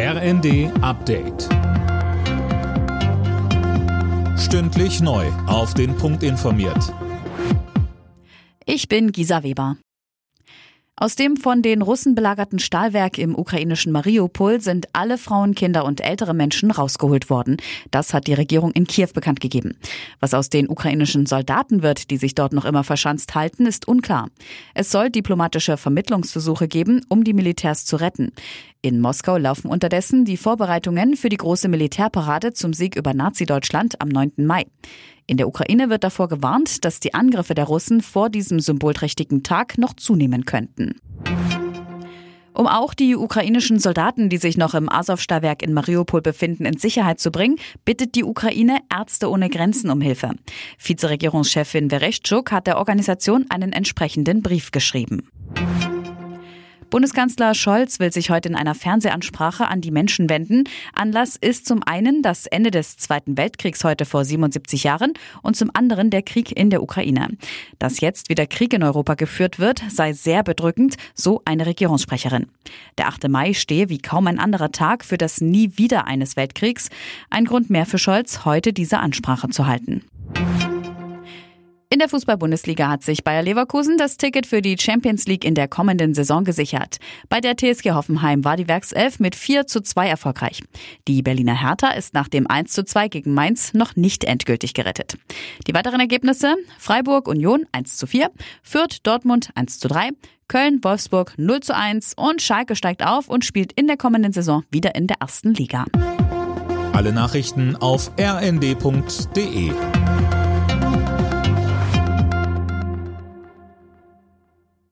RND Update. Stündlich neu. Auf den Punkt informiert. Ich bin Gisa Weber. Aus dem von den Russen belagerten Stahlwerk im ukrainischen Mariupol sind alle Frauen, Kinder und ältere Menschen rausgeholt worden. Das hat die Regierung in Kiew bekannt gegeben. Was aus den ukrainischen Soldaten wird, die sich dort noch immer verschanzt halten, ist unklar. Es soll diplomatische Vermittlungsversuche geben, um die Militärs zu retten. In Moskau laufen unterdessen die Vorbereitungen für die große Militärparade zum Sieg über Nazi-Deutschland am 9. Mai. In der Ukraine wird davor gewarnt, dass die Angriffe der Russen vor diesem symbolträchtigen Tag noch zunehmen könnten. Um auch die ukrainischen Soldaten, die sich noch im Azov-Stahlwerk in Mariupol befinden, in Sicherheit zu bringen, bittet die Ukraine Ärzte ohne Grenzen um Hilfe. Vizeregierungschefin Vereshchuk hat der Organisation einen entsprechenden Brief geschrieben. Bundeskanzler Scholz will sich heute in einer Fernsehansprache an die Menschen wenden. Anlass ist zum einen das Ende des Zweiten Weltkriegs heute vor 77 Jahren und zum anderen der Krieg in der Ukraine. Dass jetzt wieder Krieg in Europa geführt wird, sei sehr bedrückend, so eine Regierungssprecherin. Der 8. Mai stehe wie kaum ein anderer Tag für das Nie wieder eines Weltkriegs. Ein Grund mehr für Scholz, heute diese Ansprache zu halten. In der Fußball-Bundesliga hat sich Bayer Leverkusen das Ticket für die Champions League in der kommenden Saison gesichert. Bei der TSG Hoffenheim war die Werkself mit 4 zu 2 erfolgreich. Die Berliner Hertha ist nach dem 1 zu 2 gegen Mainz noch nicht endgültig gerettet. Die weiteren Ergebnisse Freiburg Union 1 zu 4, Fürth Dortmund 1 zu 3, Köln Wolfsburg 0 zu 1 und Schalke steigt auf und spielt in der kommenden Saison wieder in der ersten Liga. Alle Nachrichten auf rnd.de